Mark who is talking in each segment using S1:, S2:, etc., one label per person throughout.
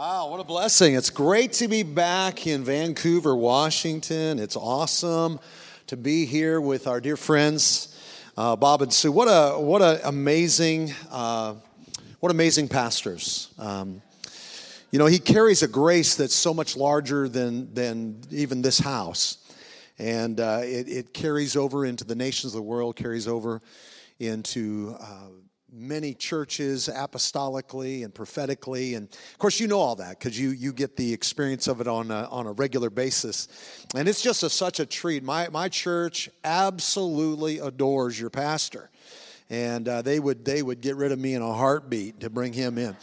S1: Wow, what a blessing. It's great to be back in Vancouver, Washington. It's awesome to be here with our dear friends, uh, Bob and Sue. What a, what a amazing, uh, what amazing pastors. Um, you know, he carries a grace that's so much larger than, than even this house. And uh, it, it, carries over into the nations of the world, carries over into uh, many churches apostolically and prophetically. And of course you know all that because you, you get the experience of it on a, on a regular basis. And it's just a, such a treat. My, my church absolutely adores your pastor. And uh, they would they would get rid of me in a heartbeat to bring him in.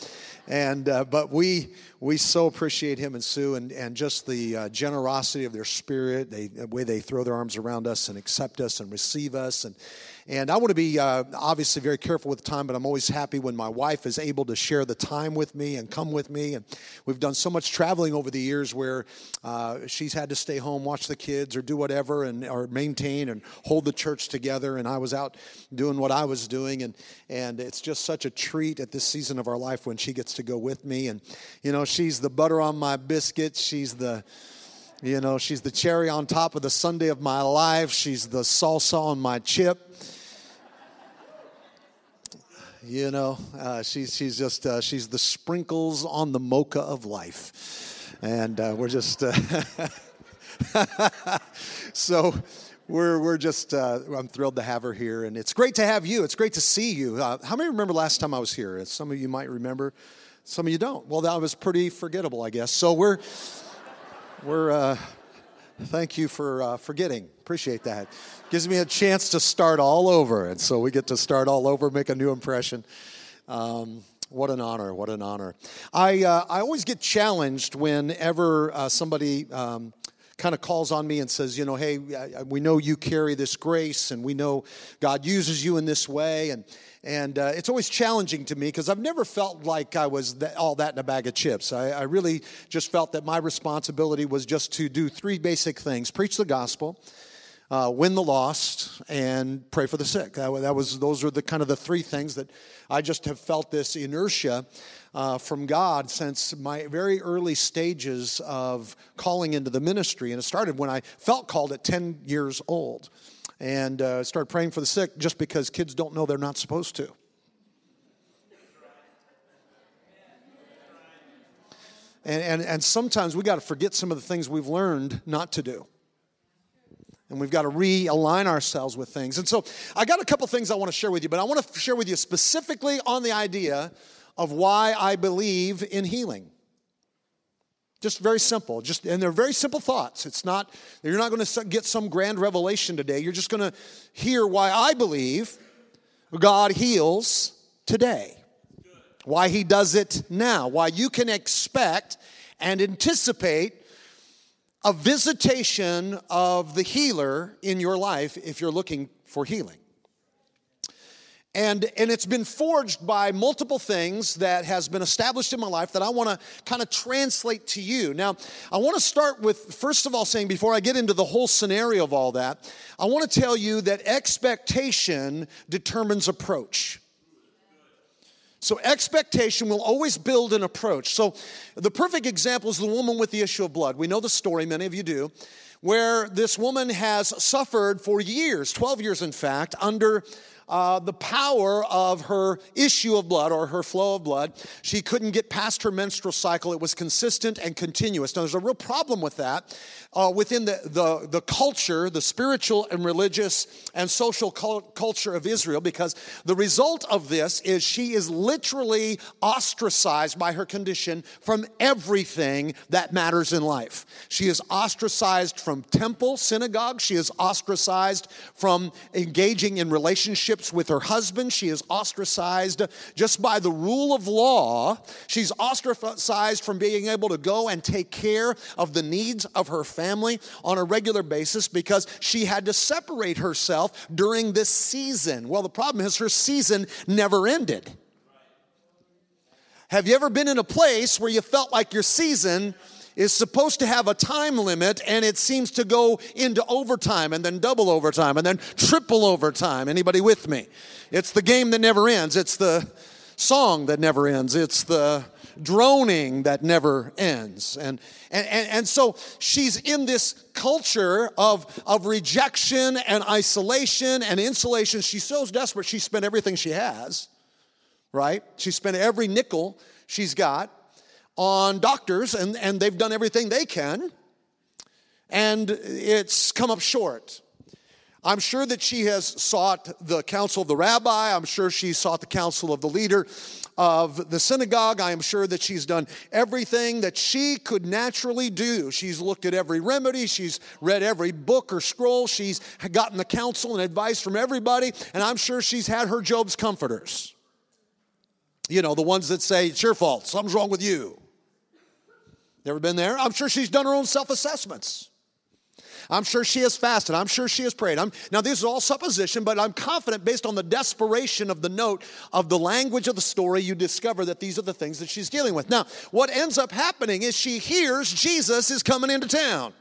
S1: And uh, but we we so appreciate him and Sue and, and just the uh, generosity of their spirit. They, the way they throw their arms around us and accept us and receive us. And and I want to be uh, obviously very careful with time, but I'm always happy when my wife is able to share the time with me and come with me. And we've done so much traveling over the years where uh, she's had to stay home, watch the kids, or do whatever, and or maintain and hold the church together. And I was out doing what I was doing, and and it's just such a treat at this season of our life when she gets to go with me. And you know, she's the butter on my biscuit. She's the you know, she's the cherry on top of the sundae of my life. She's the salsa on my chip. You know, uh, she's, she's just, uh, she's the sprinkles on the mocha of life. And uh, we're just, uh, so we're, we're just, uh, I'm thrilled to have her here. And it's great to have you. It's great to see you. Uh, how many remember last time I was here? Some of you might remember, some of you don't. Well, that was pretty forgettable, I guess. So we're, we're, thank you for forgetting. Appreciate that gives me a chance to start all over. And so we get to start all over, make a new impression. Um, what an honor! What an honor! I uh, I always get challenged whenever uh, somebody um, kind of calls on me and says, you know, hey, we know you carry this grace, and we know God uses you in this way, and and uh, it's always challenging to me because I've never felt like I was all that in a bag of chips. I, I really just felt that my responsibility was just to do three basic things: preach the gospel uh, win the lost, and pray for the sick. That, that, was those are the kind of the three things that I just have felt this inertia uh, from God since my very early stages of calling into the ministry, and it started when I felt called at 10 years old, and uh, started praying for the sick just because kids don't know they're not supposed to. And, and, and sometimes we got to forget some of the things we've learned not to do and we've got to realign ourselves with things. And so I got a couple things I want to share with you, but I want to share with you specifically on the idea of why I believe in healing. Just very simple. Just and they're very simple thoughts. It's not you're not going to get some grand revelation today. You're just going to hear why I believe God heals today. Why he does it now. Why you can expect and anticipate a visitation of the healer in your life if you're looking for healing. And, and it's been forged by multiple things that has been established in my life that I want to kind of translate to you. Now, I want to start with, first of all, saying before I get into the whole scenario of all that, I want to tell you that expectation determines approach. So expectation will always build an approach. So the perfect example is the woman with the issue of blood. We know the story, many of you do, where this woman has suffered for years, 12 years in fact, under uh, the power of her issue of blood or her flow of blood. She couldn't get past her menstrual cycle. It was consistent and continuous. Now, there's a real problem with that uh, within the, the, the culture, the spiritual and religious and social culture of Israel, because the result of this is she is literally ostracized by her condition from everything that matters in life. She is ostracized from temple, synagogue. She is ostracized from engaging in relationships with her husband. She is ostracized just by the rule of law. She's ostracized from being able to go and take care of the needs of her family family on a regular basis because she had to separate herself during this season. Well, the problem is her season never ended. Have you ever been in a place where you felt like your season is supposed to have a time limit and it seems to go into overtime and then double overtime and then triple overtime? Anybody with me? It's the game that never ends. It's the song that never ends, it's the droning that never ends. And, and, and, and, so she's in this culture of, of rejection and isolation and insulation. She's so desperate, she spent everything she has, right? She spent every nickel she's got on doctors, and, and they've done everything they can, and it's come up short. I'm sure that she has sought the counsel of the rabbi. I'm sure she sought the counsel of the leader of the synagogue. I am sure that she's done everything that she could naturally do. She's looked at every remedy, she's read every book or scroll, she's gotten the counsel and advice from everybody, and I'm sure she's had her Job's comforters. You know, the ones that say, it's your fault, something's wrong with you. Never been there? I'm sure she's done her own self assessments. I'm sure she has fasted. I'm sure she has prayed. I'm, now, this is all supposition, but I'm confident based on the desperation of the note of the language of the story, you discover that these are the things that she's dealing with. Now, what ends up happening is she hears Jesus is coming into town.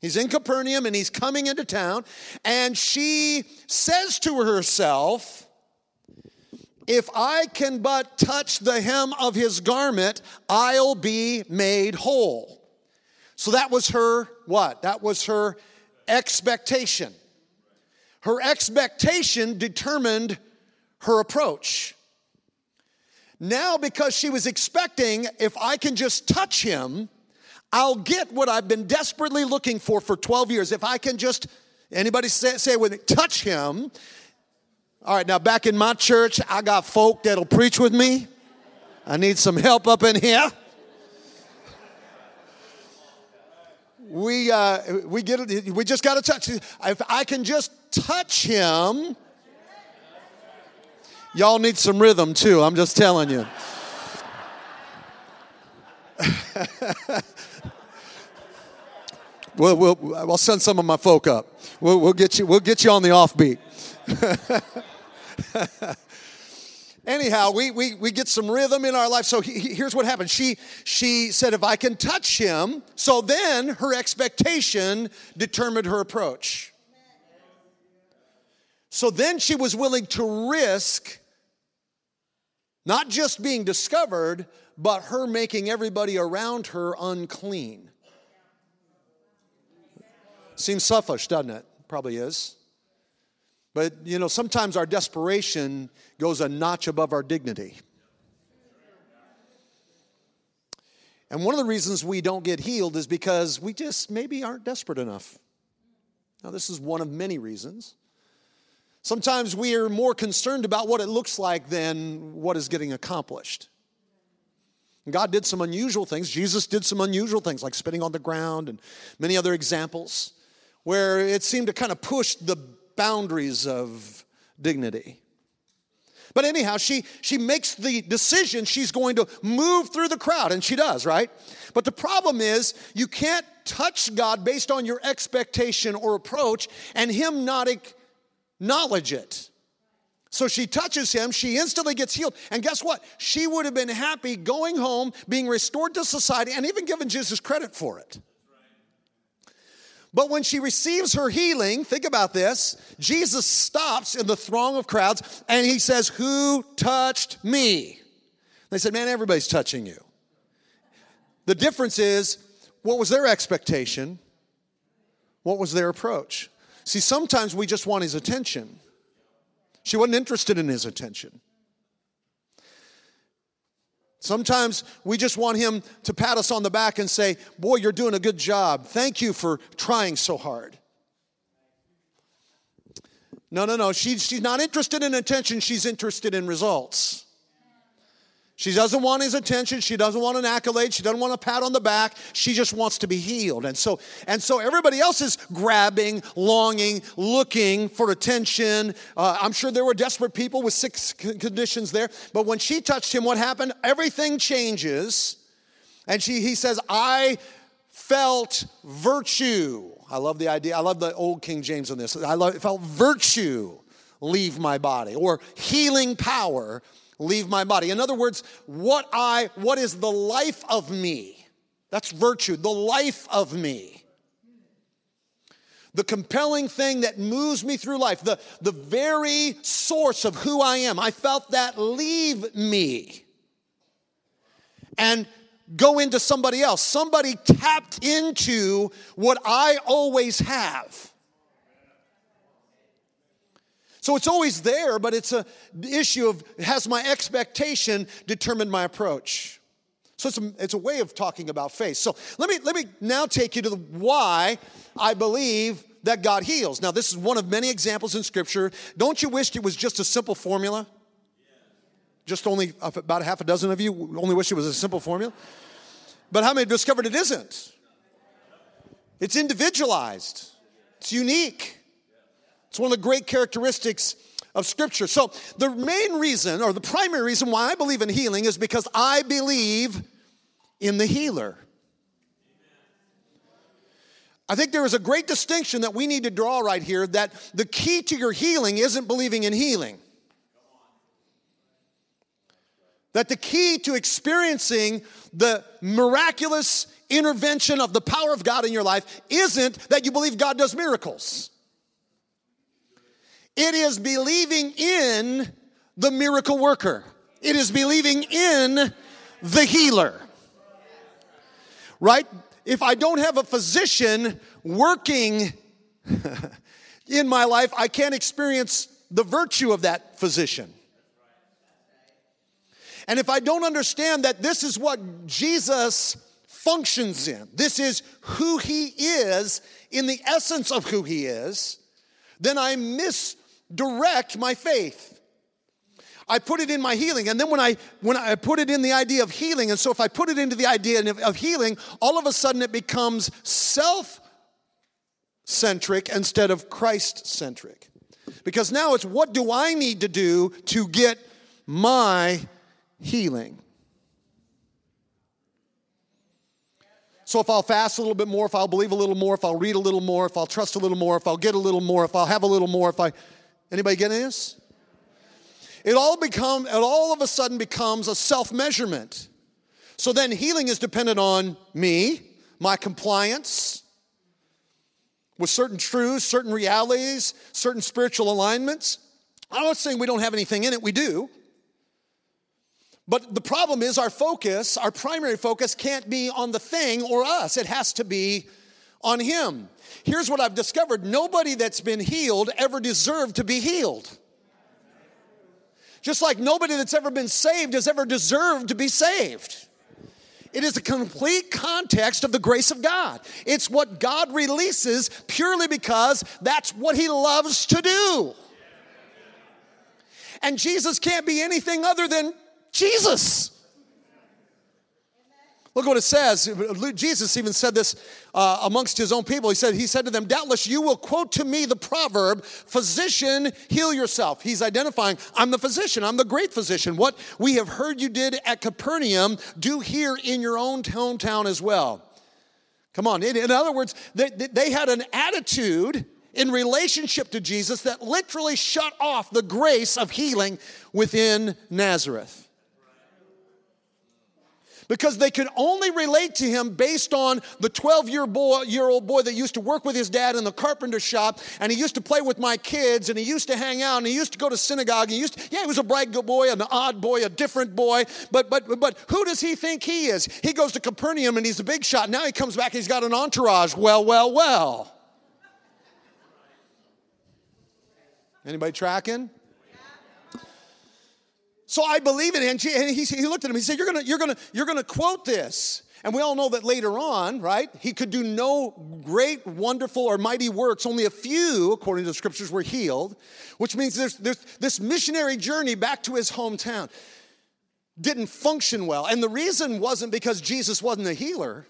S1: He's in Capernaum and he's coming into town, and she says to herself, if I can but touch the hem of his garment, I'll be made whole. So that was her what? That was her expectation. Her expectation determined her approach. Now, because she was expecting, if I can just touch him, I'll get what I've been desperately looking for for 12 years. If I can just, anybody say, say with me, touch him. All right, now back in my church, I got folk that'll preach with me. I need some help up in here. we, uh, we, get it, we just got to touch. If I can just touch him, y'all need some rhythm too, I'm just telling you. we'll, we'll, I'll send some of my folk up. We'll, we'll, get, you, we'll get you on the offbeat. anyhow, we, we, we get some rhythm in our life. So he, here's what happened. She, she said, if I can touch him, so then her expectation determined her approach. So then she was willing to risk not just being discovered, but her making everybody around her unclean. Seems selfish, doesn't it? Probably is. But, you know, sometimes our desperation goes a notch above our dignity. And one of the reasons we don't get healed is because we just maybe aren't desperate enough. Now, this is one of many reasons. Sometimes we are more concerned about what it looks like than what is getting accomplished. God did some unusual things. Jesus did some unusual things like spitting on the ground and many other examples where it seemed to kind of push the boundaries of dignity. But anyhow, she, she makes the decision she's going to move through the crowd, and she does, right? But the problem is, you can't touch God based on your expectation or approach and Him not acknowledge it. So she touches him, she instantly gets healed. And guess what? She would have been happy going home, being restored to society, and even given Jesus credit for it. But when she receives her healing, think about this Jesus stops in the throng of crowds and he says, Who touched me? They said, Man, everybody's touching you. The difference is, what was their expectation? What was their approach? See, sometimes we just want his attention. She wasn't interested in his attention. Sometimes we just want him to pat us on the back and say, Boy, you're doing a good job. Thank you for trying so hard. No, no, no. She, she's not interested in attention, she's interested in results. She doesn't want his attention. She doesn't want an accolade. She doesn't want a pat on the back. She just wants to be healed. And so, and so everybody else is grabbing, longing, looking for attention. Uh, I'm sure there were desperate people with sick conditions there. But when she touched him, what happened? Everything changes. And she, he says, I felt virtue. I love the idea. I love the old King James on this. I love, felt virtue leave my body or healing power leave my body. In other words, what I what is the life of me? That's virtue, the life of me. the compelling thing that moves me through life, the, the very source of who I am, I felt that leave me and go into somebody else. Somebody tapped into what I always have. So it's always there, but it's a issue of has my expectation determined my approach? So it's a, it's a way of talking about faith. So let me let me now take you to the why I believe that God heals. Now this is one of many examples in Scripture. Don't you wish it was just a simple formula? Just only about half a dozen of you only wish it was a simple formula. But how many discovered it isn't? It's individualized. It's unique. It's one of the great characteristics of Scripture. So, the main reason, or the primary reason why I believe in healing is because I believe in the healer. I think there is a great distinction that we need to draw right here that the key to your healing isn't believing in healing. That the key to experiencing the miraculous intervention of the power of God in your life isn't that you believe God does miracles. It is believing in the miracle worker. It is believing in the healer. Right? If I don't have a physician working in my life, I can't experience the virtue of that physician. And if I don't understand that this is what Jesus functions in, this is who he is in the essence of who he is, then I misdirect my faith. I put it in my healing. And then when I when I put it in the idea of healing, and so if I put it into the idea of, of healing, all of a sudden it becomes self centric instead of Christ centric. Because now it's what do I need to do to get my healing. So if I'll fast a little bit more, if I'll believe a little more, if I'll read a little more, if I'll trust a little more, if I'll get a little more, if I'll have a little more, if I anybody getting this? It all become it all of a sudden becomes a self-measurement. So then healing is dependent on me, my compliance with certain truths, certain realities, certain spiritual alignments. I'm not saying we don't have anything in it, we do. But the problem is, our focus, our primary focus, can't be on the thing or us. It has to be on Him. Here's what I've discovered nobody that's been healed ever deserved to be healed. Just like nobody that's ever been saved has ever deserved to be saved. It is a complete context of the grace of God. It's what God releases purely because that's what He loves to do. And Jesus can't be anything other than Jesus. Look what it says. Jesus even said this uh, amongst his own people. He said, he said to them, Doubtless you will quote to me the proverb, Physician, heal yourself. He's identifying, I'm the physician, I'm the great physician. What we have heard you did at Capernaum, do here in your own hometown as well. Come on. In, in other words, they, they had an attitude in relationship to Jesus that literally shut off the grace of healing within Nazareth because they could only relate to him based on the 12 year, boy, year old boy that used to work with his dad in the carpenter shop and he used to play with my kids and he used to hang out and he used to go to synagogue. And he used to, yeah, he was a bright good boy, an odd boy, a different boy. But, but, but who does he think he is? He goes to Capernaum and he's a big shot. Now he comes back, he's got an entourage. Well, well, well. Anybody tracking? So I believe it. And, and he, he looked at him. He said, you're going you're gonna, you're gonna quote this. And we all know that later on, right, he could do no great, wonderful, or mighty works. Only a few, according to the scriptures, were healed, which means there's, there's this missionary journey back to his hometown didn't function well. And the reason wasn't because Jesus wasn't a healer,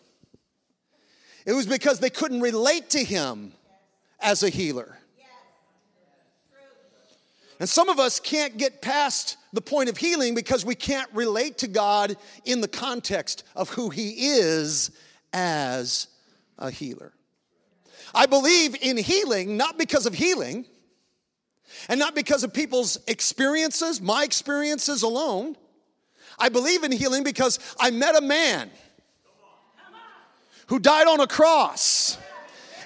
S1: it was because they couldn't relate to him as a healer. And some of us can't get past the point of healing because we can't relate to God in the context of who He is as a healer. I believe in healing not because of healing and not because of people's experiences, my experiences alone. I believe in healing because I met a man who died on a cross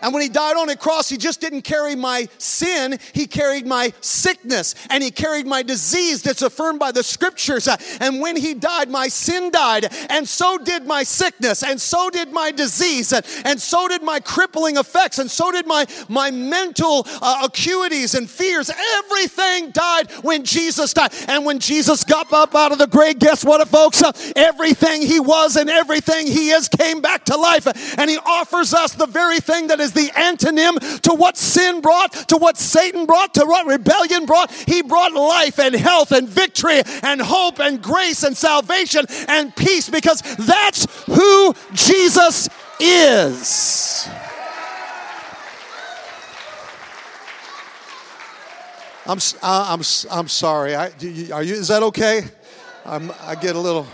S1: And when he died on a cross, he just didn't carry my sin, he carried my sickness and he carried my disease that's affirmed by the scriptures. And when he died, my sin died, and so did my sickness, and so did my disease, and, and so did my crippling effects, and so did my, my mental uh, acuities and fears. Everything died when Jesus died. And when Jesus got up out of the grave, guess what, folks? Uh, everything he was and everything he is came back to life. And he offers us the very thing that is the antonym to what sin brought, to what Satan brought, to what rebellion brought. He brought life and health and victory and hope and grace and salvation and peace because that's who Jesus is. I'm, uh, I'm, I'm sorry. I, are you, is that okay? I'm, I get a little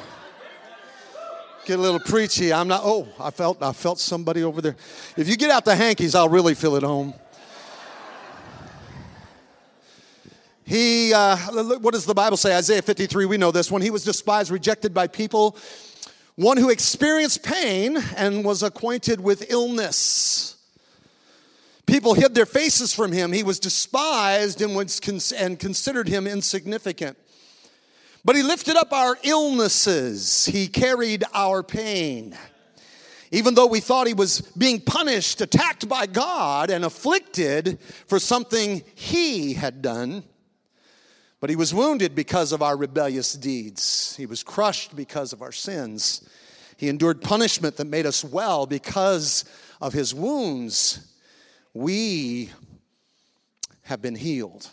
S1: get a little preachy. I'm not. Oh, I felt I felt somebody over there. If you get out the hankies, I'll really feel at home. He, uh, what does the Bible say? Isaiah 53, we know this. When he was despised, rejected by people, one who experienced pain and was acquainted with illness. People hid their faces from him. He was despised and, was and considered him insignificant. But he lifted up our illnesses, he carried our pain. Even though we thought he was being punished, attacked by God, and afflicted for something he had done, but he was wounded because of our rebellious deeds. He was crushed because of our sins. He endured punishment that made us well because of his wounds. We have been healed.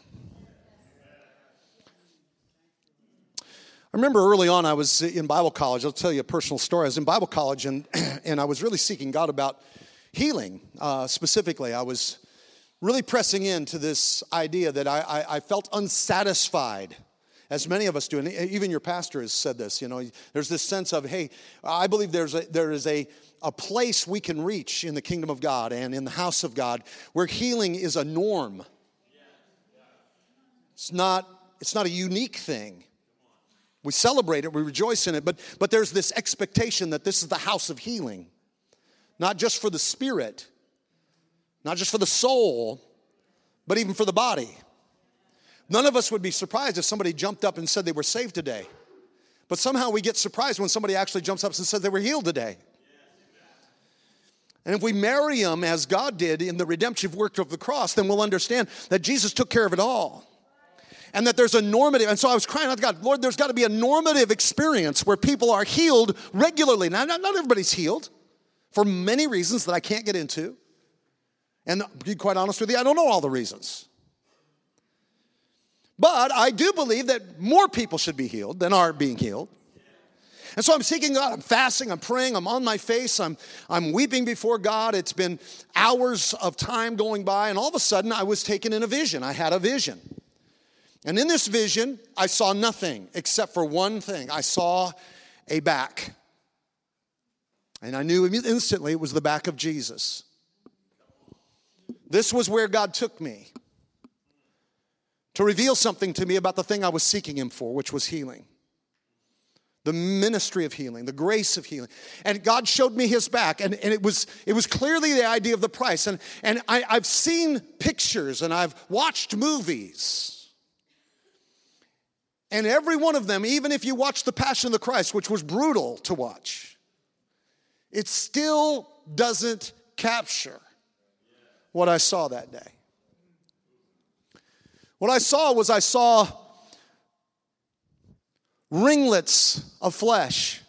S1: I remember early on, I was in Bible college. I'll tell you a personal story. I was in Bible college and, and I was really seeking God about healing uh, specifically. I was really pressing into this idea that I, I, I, felt unsatisfied, as many of us do. And even your pastor has said this. You know, there's this sense of, hey, I believe there's a, there is a, a place we can reach in the kingdom of God and in the house of God where healing is a norm. It's not, it's not a unique thing. We celebrate it, we rejoice in it, but, but there's this expectation that this is the house of healing, not just for the spirit, not just for the soul, but even for the body. None of us would be surprised if somebody jumped up and said they were saved today. But somehow we get surprised when somebody actually jumps up and says they were healed today. And if we marry them as God did in the redemptive work of the cross, then we'll understand that Jesus took care of it all and that there's a normative. And so I was crying out to God, Lord, there's got to be a normative experience where people are healed regularly. Now, not, not everybody's healed for many reasons that I can't get into. And to be quite honest with you, I don't know all the reasons. But I do believe that more people should be healed than are being healed. And so I'm seeking God. I'm fasting. I'm praying. I'm on my face. I'm, I'm weeping before God. It's been hours of time going by. And all of a sudden, I was taken in a vision. I had a vision. And in this vision, I saw nothing except for one thing I saw a back. And I knew instantly it was the back of Jesus. This was where God took me to reveal something to me about the thing I was seeking Him for, which was healing. The ministry of healing, the grace of healing. And God showed me his back, and, and it, was, it was clearly the idea of the price. And, and I, I've seen pictures and I've watched movies and every one of them, even if you watch The Passion of the Christ, which was brutal to watch, it still doesn't capture what I saw that day. What I saw was I saw ringlets of flesh,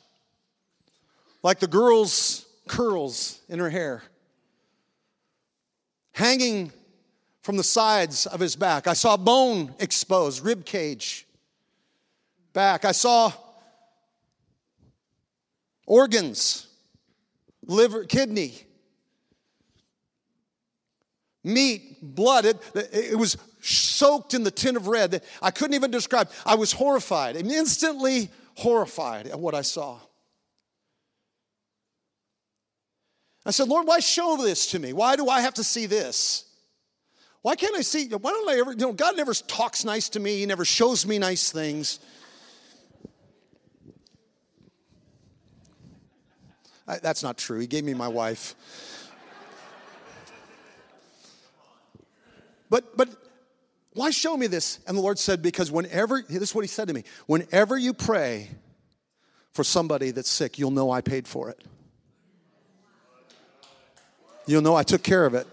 S1: like the girl's curls in her hair, hanging from the sides of his back. I saw bone exposed, rib cage back. I saw organs, liver, kidney, meat, blood. It, it was soaked in the tint of red. That I couldn't even describe. I was horrified, and instantly horrified at what I saw. I said, Lord, why show this to me? Why do I have to see this? Why can't I see? Why don't I ever, you know, God never talks nice to me, He never shows me nice things. I, that's not true. He gave me my wife. But, but why show me this? And the Lord said, Because whenever, this is what He said to me, whenever you pray for somebody that's sick, you'll know I paid for it. You'll know I took care of it.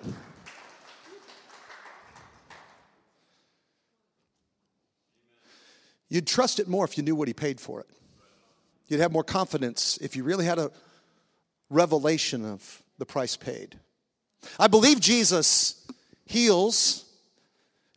S1: You'd trust it more if you knew what He paid for it. You'd have more confidence if you really had a revelation of the price paid. I believe Jesus heals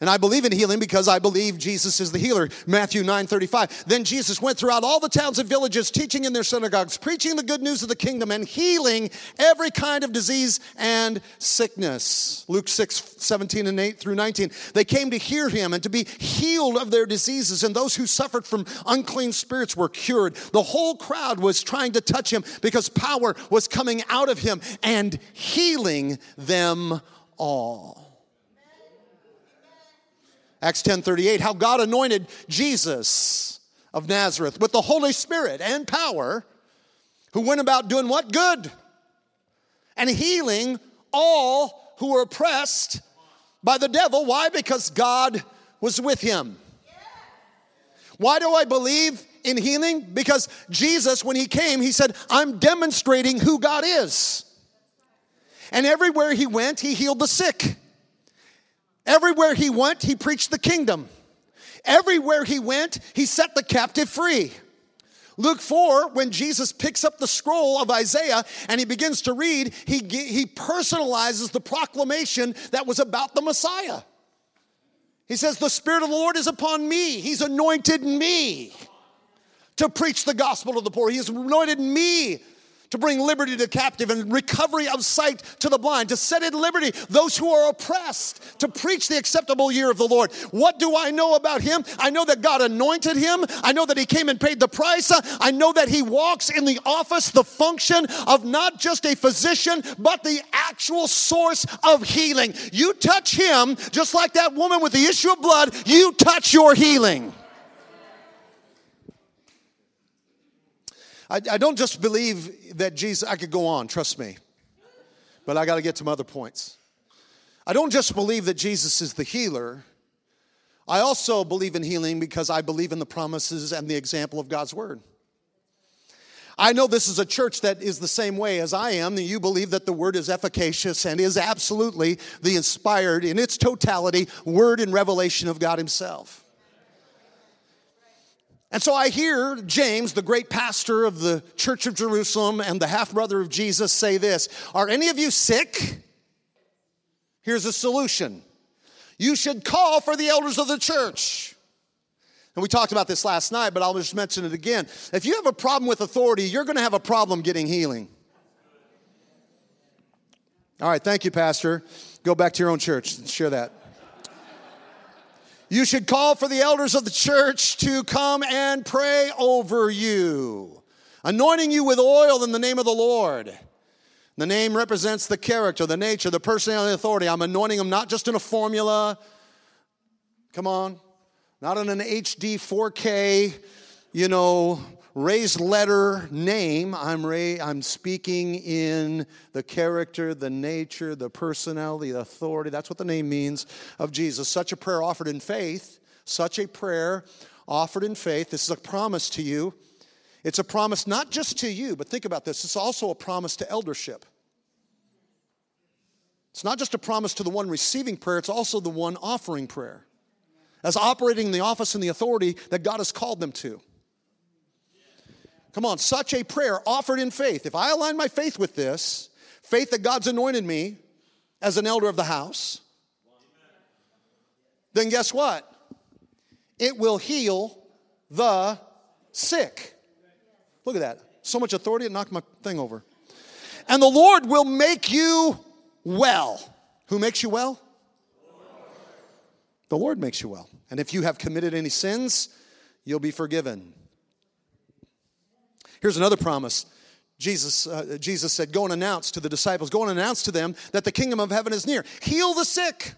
S1: and I believe in healing because I believe Jesus is the healer. Matthew 9 35. Then Jesus went throughout all the towns and villages, teaching in their synagogues, preaching the good news of the kingdom, and healing every kind of disease and sickness. Luke 6 17 and 8 through 19. They came to hear him and to be healed of their diseases, and those who suffered from unclean spirits were cured. The whole crowd was trying to touch him because power was coming out of him and healing them all. Acts 10:38 how God anointed Jesus of Nazareth with the Holy Spirit and power who went about doing what good? And healing all who were oppressed by the devil. Why? Because God was with him. Why do I believe in healing? Because Jesus when he came he said I'm demonstrating who God is. And everywhere he went he healed the sick Everywhere he went, he preached the kingdom. Everywhere he went, he set the captive free. Luke 4, when Jesus picks up the scroll of Isaiah and he begins to read, he, he personalizes the proclamation that was about the Messiah. He says, The Spirit of the Lord is upon me. He's anointed me to preach the gospel to the poor. He has anointed me to bring liberty to the captive and recovery of sight to the blind, to set in liberty those who are oppressed, to preach the acceptable year of the Lord. What do I know about him? I know that God anointed him. I know that he came and paid the price. I know that he walks in the office, the function of not just a physician, but the actual source of healing. You touch him, just like that woman with the issue of blood, you touch your healing. I, I don't just believe that Jesus, I could go on, trust me, but I got to get to some other points. I don't just believe that Jesus is the healer. I also believe in healing because I believe in the promises and the example of God's word. I know this is a church that is the same way as I am, that you believe that the word is efficacious and is absolutely the inspired, in its totality, word and revelation of God Himself. And so I hear James, the great pastor of the Church of Jerusalem and the half brother of Jesus, say this Are any of you sick? Here's a solution you should call for the elders of the church. And we talked about this last night, but I'll just mention it again. If you have a problem with authority, you're going to have a problem getting healing. All right, thank you, Pastor. Go back to your own church and share that. You should call for the elders of the church to come and pray over you, anointing you with oil in the name of the Lord. The name represents the character, the nature, the personality, the authority. I'm anointing them not just in a formula. Come on. Not in an HD 4K, you know, raised letter name, I'm, ra- I'm speaking in the character, the nature, the personality, the authority. That's what the name means of Jesus. Such a prayer offered in faith, such a prayer offered in faith. This is a promise to you. It's a promise not just to you, but think about this it's also a promise to eldership. It's not just a promise to the one receiving prayer, it's also the one offering prayer, as operating the office and the authority that God has called them to. Come on, such a prayer offered in faith. If I align my faith with this, faith that God's anointed me as an elder of the house, then guess what? It will heal the sick. Look at that. So much authority, it knocked my thing over. And the Lord will make you well. Who makes you well? The Lord makes you well. And if you have committed any sins, you'll be forgiven. Here's another promise. Jesus, uh, Jesus said, Go and announce to the disciples, go and announce to them that the kingdom of heaven is near. Heal the sick.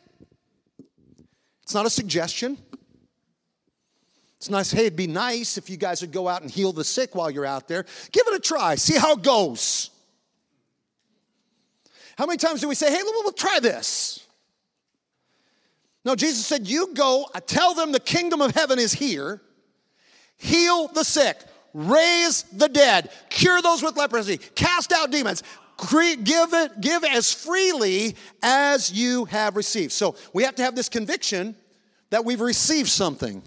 S1: It's not a suggestion. It's nice, hey, it'd be nice if you guys would go out and heal the sick while you're out there. Give it a try, see how it goes. How many times do we say, hey, we'll, we'll try this? No, Jesus said, You go, I tell them the kingdom of heaven is here, heal the sick, raise the dead, cure those with leprosy, cast out demons. Give it, give as freely as you have received. So we have to have this conviction that we've received something.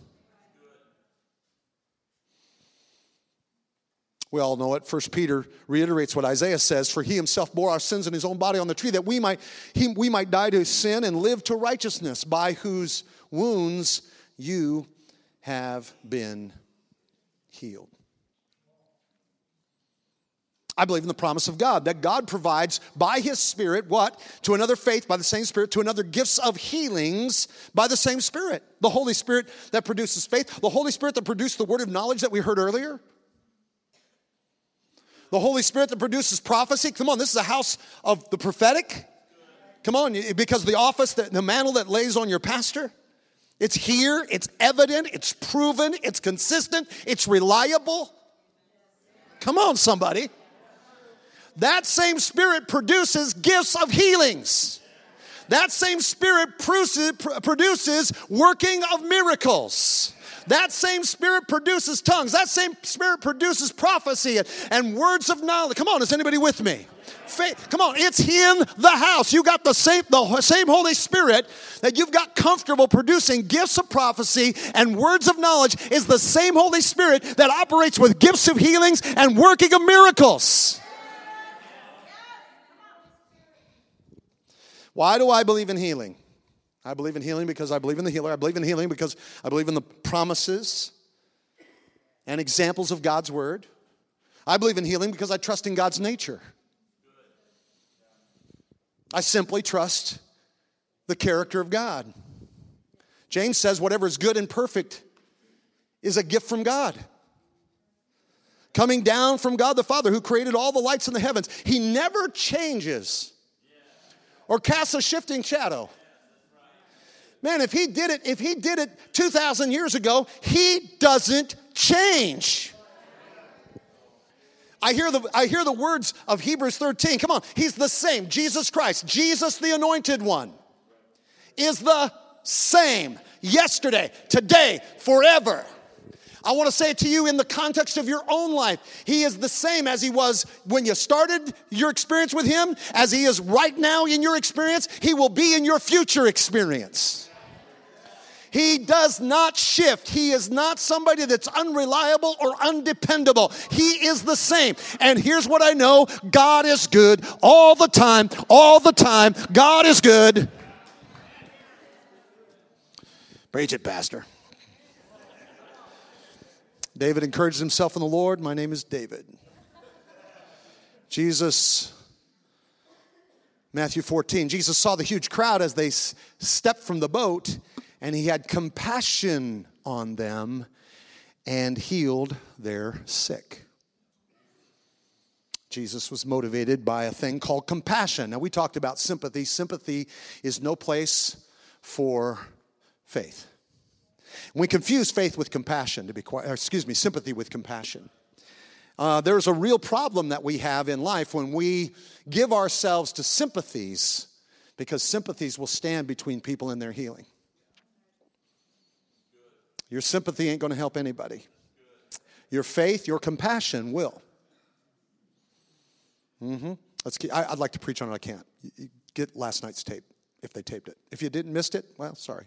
S1: We all know it. First Peter reiterates what Isaiah says, for he himself bore our sins in his own body on the tree, that we might, he, we might die to sin and live to righteousness, by whose wounds you have been healed. I believe in the promise of God that God provides by His Spirit what? To another faith by the same Spirit, to another gifts of healings by the same Spirit. The Holy Spirit that produces faith, the Holy Spirit that produced the word of knowledge that we heard earlier, the Holy Spirit that produces prophecy. Come on, this is a house of the prophetic. Come on, because the office, that, the mantle that lays on your pastor, it's here, it's evident, it's proven, it's consistent, it's reliable. Come on, somebody. That same spirit produces gifts of healings. That same spirit produces working of miracles. That same spirit produces tongues. That same spirit produces prophecy and, words of knowledge. Come on, is anybody with me? Faith. Come on, it's in the house. You got the same, the same Holy Spirit that you've got comfortable producing gifts of prophecy and words of knowledge is the same Holy Spirit that operates with gifts of healings and working of miracles. Why do I believe in healing? I believe in healing because I believe in the healer. I believe in healing because I believe in the promises and examples of God's word. I believe in healing because I trust in God's nature. I simply trust the character of God. James says, whatever is good and perfect is a gift from God. Coming down from God the Father, who created all the lights in the heavens. He never changes or cast a shifting shadow. Man, if he did it, if he did it 2,000 years ago, he doesn't change. I hear, the, I hear the words of Hebrews 13. Come on, he's the same. Jesus Christ, Jesus the anointed one, is the same yesterday, today, forever. I want to say it to you in the context of your own life. He is the same as he was when you started your experience with him, as he is right now in your experience. He will be in your future experience. He does not shift. He is not somebody that's unreliable or undependable. He is the same. And here's what I know God is good all the time, all the time. God is good. Preach it, Pastor. David encouraged himself in the Lord. My name is David. Jesus, Matthew 14, Jesus saw the huge crowd as they stepped from the boat and he had compassion on them and healed their sick. Jesus was motivated by a thing called compassion. Now, we talked about sympathy. Sympathy is no place for faith. We confuse faith with compassion, to be quite, excuse me, sympathy with compassion. Uh, there's a real problem that we have in life when we give ourselves to sympathies because sympathies will stand between people and their healing. Your sympathy ain't going to help anybody. Your faith, your compassion will. Mm-hmm. Let's keep, I, would like to preach on it. I can't. You get last night's tape if they taped it. If you didn't missed it, well, sorry.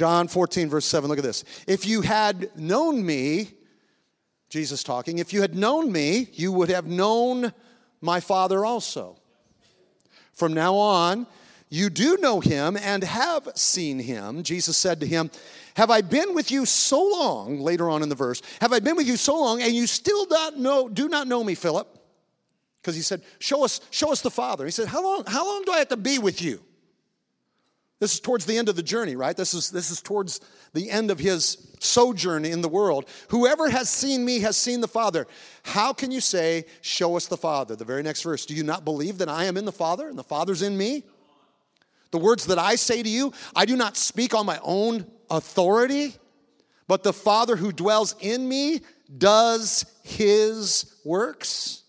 S1: John 14, verse 7, look at this. If you had known me, Jesus talking, if you had known me, you would have known my Father also. From now on, you do know him and have seen him. Jesus said to him, have I been with you so long, later on in the verse, have I been with you so long and you still not know, do not know me, Philip? Because he said, show us, show us the Father. He said, how long, how long do I have to be with you? This is towards the end of the journey, right? This is, this is towards the end of his sojourn in the world. Whoever has seen me has seen the Father. How can you say, Show us the Father? The very next verse. Do you not believe that I am in the Father and the Father's in me? The words that I say to you, I do not speak on my own authority, but the Father who dwells in me does his works.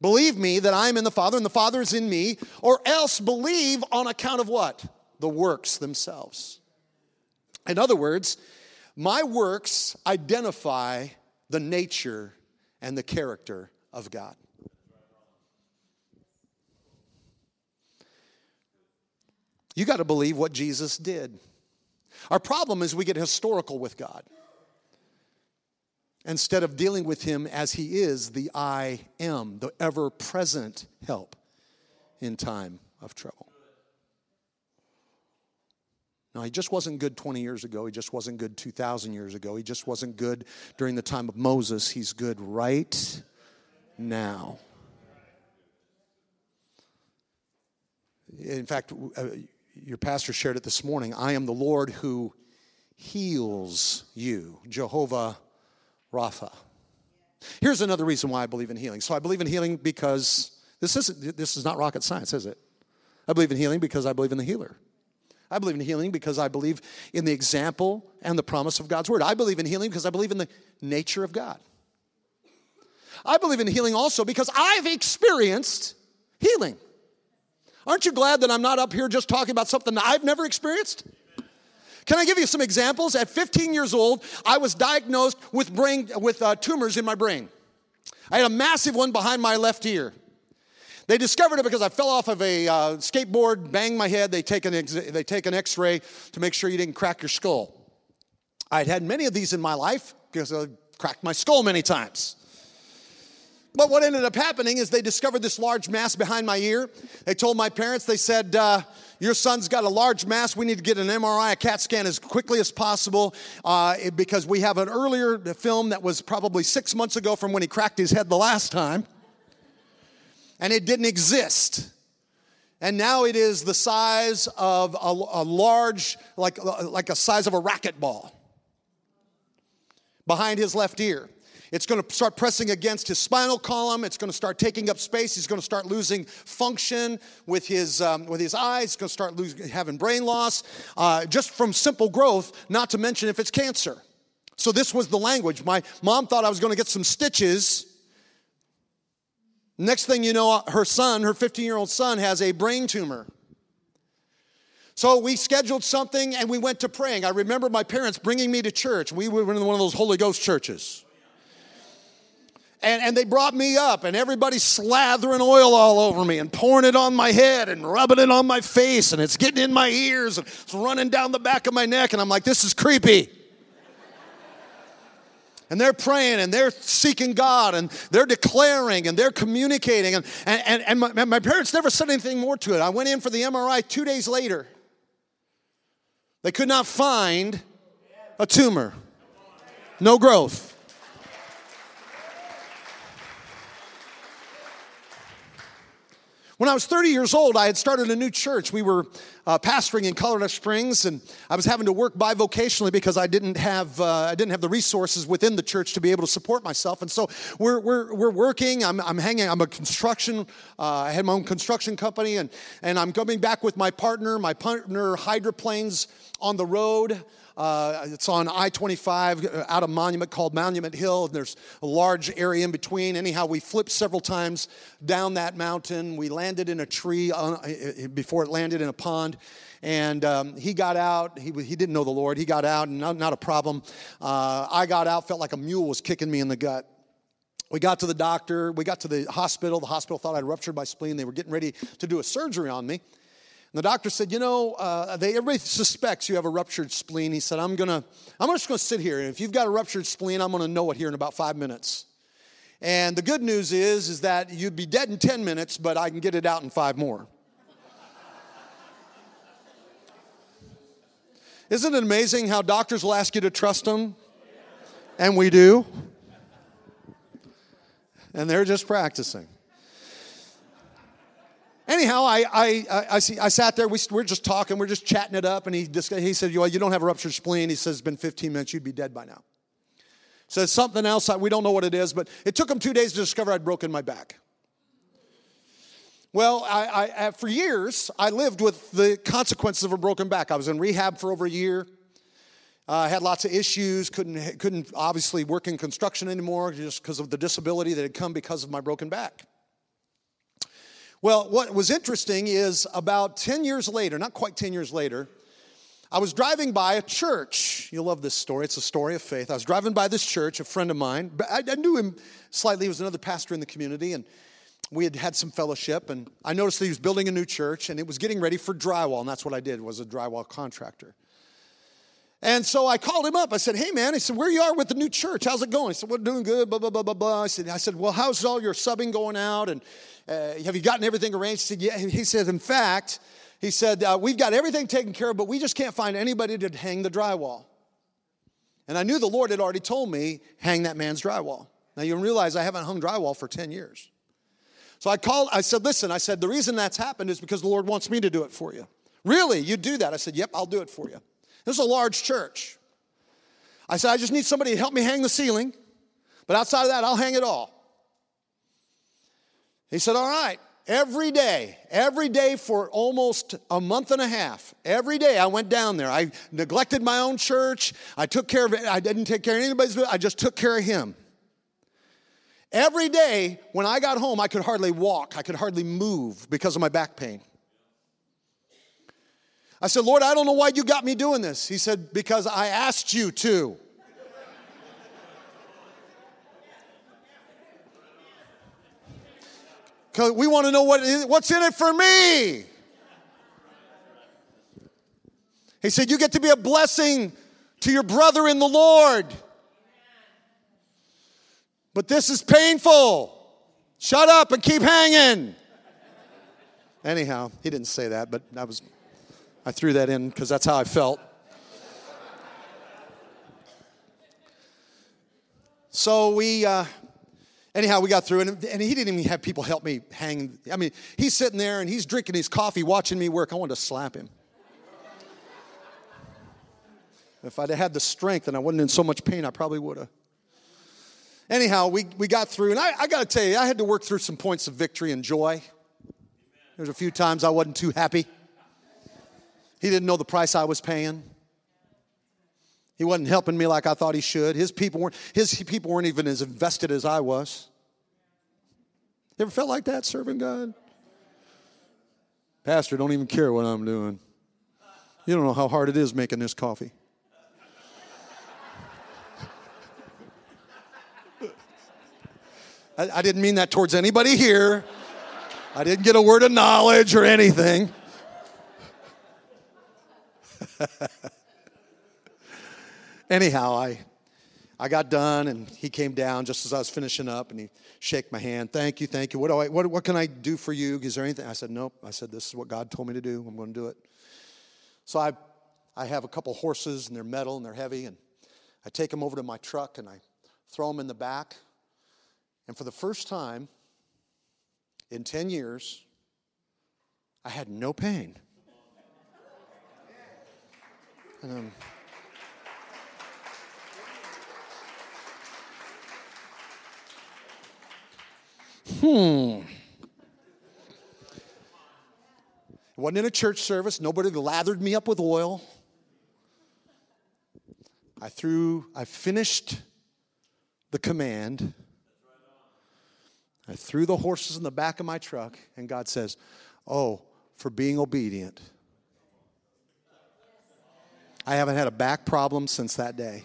S1: Believe me that I am in the Father and the Father is in me, or else believe on account of what? The works themselves. In other words, my works identify the nature and the character of God. You got to believe what Jesus did. Our problem is we get historical with God instead of dealing with Him as He is the I am, the ever present help in time of trouble. Now, he just wasn't good 20 years ago. He just wasn't good 2,000 years ago. He just wasn't good during the time of Moses. He's good right now. In fact, uh, your pastor shared it this morning. I am the Lord who heals you, Jehovah Rapha. Here's another reason why I believe in healing. So I believe in healing because this isn't this is not rocket science, is it? I believe in healing because I believe in the healer. I believe in healing because I believe in the example and the promise of God's word. I believe in healing because I believe in the nature of God. I believe in healing also because I've experienced healing. Aren't you glad that I'm not up here just talking about something that I've never experienced? Can I give you some examples? At 15 years old, I was diagnosed with brain with uh, tumors in my brain. I had a massive one behind my left ear. They discovered it because I fell off of a uh, skateboard, banged my head. They take, an ex- they take an x ray to make sure you didn't crack your skull. I'd had many of these in my life because I cracked my skull many times. But what ended up happening is they discovered this large mass behind my ear. They told my parents, they said, uh, Your son's got a large mass. We need to get an MRI, a CAT scan as quickly as possible uh, because we have an earlier film that was probably six months ago from when he cracked his head the last time. And it didn't exist. And now it is the size of a, a large, like, like a size of a racquetball behind his left ear. It's going to start pressing against his spinal column. It's going to start taking up space. He's going to start losing function with his, um, with his eyes. He's going to start losing, having brain loss uh, just from simple growth, not to mention if it's cancer. So, this was the language. My mom thought I was going to get some stitches. Next thing you know, her son, her 15 year old son, has a brain tumor. So we scheduled something and we went to praying. I remember my parents bringing me to church. We were in one of those Holy Ghost churches. And, and they brought me up, and everybody's slathering oil all over me and pouring it on my head and rubbing it on my face, and it's getting in my ears and it's running down the back of my neck. And I'm like, this is creepy. and they're praying and they're seeking God and they're declaring and they're communicating. And, and, and, my, my parents never said anything more to it. I went in for the MRI two days later. They could not find a tumor, no growth. When I was 30 years old, I had started a new church. We were uh, pastoring in Colorado Springs, and I was having to work bivocationally because I didn't have uh, I didn't have the resources within the church to be able to support myself. And so we're we're, we're working. I'm, I'm hanging. I'm a construction. Uh, I had my own construction company, and and I'm coming back with my partner. My partner hydroplanes on the road. Uh, it's on I 25 uh, out of Monument called Monument Hill, and there's a large area in between. Anyhow, we flipped several times down that mountain. We landed in a tree on, uh, before it landed in a pond. And um, he got out. He, he didn't know the Lord. He got out, and not, not a problem. Uh, I got out, felt like a mule was kicking me in the gut. We got to the doctor. We got to the hospital. The hospital thought I'd ruptured my spleen. They were getting ready to do a surgery on me. And the doctor said, You know, uh, they, everybody suspects you have a ruptured spleen. He said, I'm, gonna, I'm just to sit here. And if you've got a ruptured spleen, I'm to know it here in about five minutes. And the good news is, is that you'd be dead in 10 minutes, but I can get it out in five more. Isn't it amazing how doctors will ask you to trust them? And we do. And they're just practicing. Anyhow, I, I, I, I, see, I sat there, we, we're just talking, we're just chatting it up, and he, just, he said, well, you don't have a ruptured spleen. He says, it's been 15 minutes, you'd be dead by now. Says something else, we don't know what it is, but it took him two days to discover I'd broken my back. Well, I, I, for years, I lived with the consequences of a broken back. I was in rehab for over a year. I uh, had lots of issues, couldn't, couldn't obviously work in construction anymore just because of the disability that had come because of my broken back. Well, what was interesting is about 10 years later, not quite 10 years later, I was driving by a church. You'll love this story. It's a story of faith. I was driving by this church, a friend of mine. I, I knew him slightly. He was another pastor in the community, and we had had some fellowship. And I noticed that he was building a new church, and it was getting ready for drywall. And that's what I did. Was a drywall contractor. And so I called him up. I said, "Hey, man." He said, "Where you are with the new church? How's it going?" He said, "We're doing good." Blah blah blah blah blah. I said, "I said, well, how's all your subbing going out? And uh, have you gotten everything arranged?" He said, "Yeah." He said, "In fact." He said, uh, We've got everything taken care of, but we just can't find anybody to hang the drywall. And I knew the Lord had already told me, Hang that man's drywall. Now you realize I haven't hung drywall for 10 years. So I called, I said, Listen, I said, the reason that's happened is because the Lord wants me to do it for you. Really? You do that? I said, Yep, I'll do it for you. This is a large church. I said, I just need somebody to help me hang the ceiling, but outside of that, I'll hang it all. He said, All right. Every day, every day for almost a month and a half, every day I went down there. I neglected my own church. I took care of it. I didn't take care of anybody's, I just took care of him. Every day when I got home, I could hardly walk, I could hardly move because of my back pain. I said, Lord, I don't know why you got me doing this. He said, Because I asked you to. Because we want to know what, what's in it for me. He said, You get to be a blessing to your brother in the Lord. But this is painful. Shut up and keep hanging. Anyhow, he didn't say that, but I was I threw that in because that's how I felt. So we uh, anyhow, we got through, and, and he didn't even have people help me hang. I mean, he's sitting there and he's drinking his coffee, watching me work. I wanted to slap him. If I'd had the strength and I wasn't in so much pain, I probably would have. Anyhow, we, we got through, and I, I got to tell you, I had to work through some points of victory and joy. There's a few times I wasn't too happy. He didn't know the price I was paying. He wasn't helping me like I thought he should. His people weren't, his people weren't even as invested as I was. You ever felt like that serving God? Pastor, don't even care what I'm doing. You don't know how hard it is making this coffee. I, I didn't mean that towards anybody here. I didn't get a word of knowledge or anything. anyhow, I, I got done and he came down just as I was finishing up and he shook my hand. Thank you, thank you. What, do I, what, what can I do for you? Is there anything? I said, nope. I said, this is what God told me to do. I'm going to do it. So I, I have a couple horses and they're metal and they're heavy and I take them over to my truck and I throw them in the back. And for the first time in 10 years, I had no pain. And, um, Hmm. It wasn't in a church service. Nobody lathered me up with oil. I threw, I finished the command. I threw the horses in the back of my truck, and God says, Oh, for being obedient. I haven't had a back problem since that day.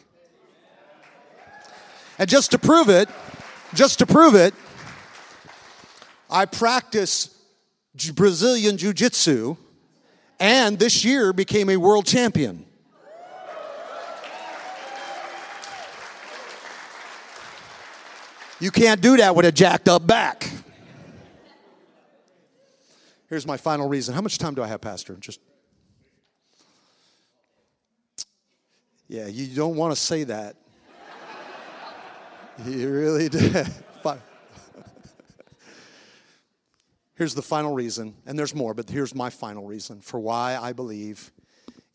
S1: And just to prove it, just to prove it, I practice Brazilian Jiu Jitsu and this year became a world champion. You can't do that with a jacked up back. Here's my final reason. How much time do I have, Pastor? Just. Yeah, you don't want to say that. You really did. Here's the final reason, and there's more, but here's my final reason for why I believe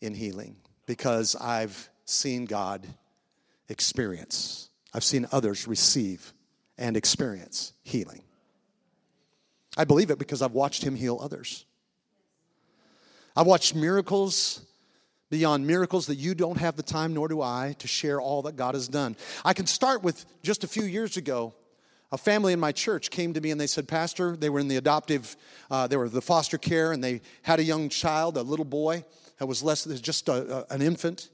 S1: in healing because I've seen God experience, I've seen others receive and experience healing. I believe it because I've watched Him heal others. I've watched miracles beyond miracles that you don't have the time, nor do I, to share all that God has done. I can start with just a few years ago. a family in my church came to me and they said, Pastor, they were in the adoptive, uh, they were the foster care, and they had a young child, a little boy that was less than just a, a, an infant,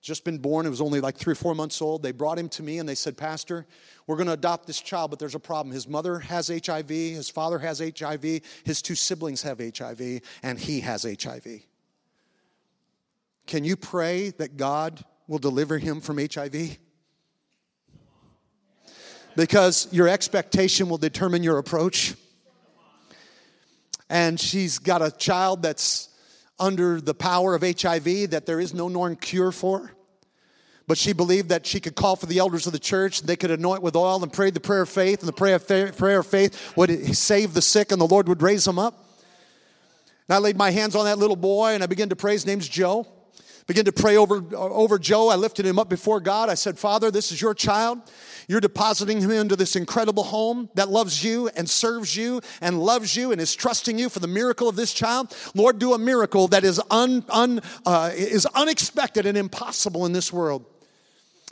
S1: just been born. It was only like three or four months old. They brought him to me and they said, Pastor, we're going to adopt this child, but there's a problem. His mother has HIV, his father has HIV, his two siblings have HIV, and he has HIV. Can you pray that God will deliver him from HIV? because your expectation will determine your approach. And she's got a child that's under the power of HIV that there is no known cure for. But she believed that she could call for the elders of the church, they could anoint with oil and pray the prayer of faith, and the prayer of, faith, prayer of faith would save the sick and the Lord would raise them up. And I laid my hands on that little boy and I began to pray. His name's Joe. Began to pray over, over Joe. I lifted him up before God. I said, Father, this is your child. You're depositing him into this incredible home that loves you and serves you and loves you and is trusting you for the miracle of this child. Lord, do a miracle that is, un, un, uh, is unexpected and impossible in this world.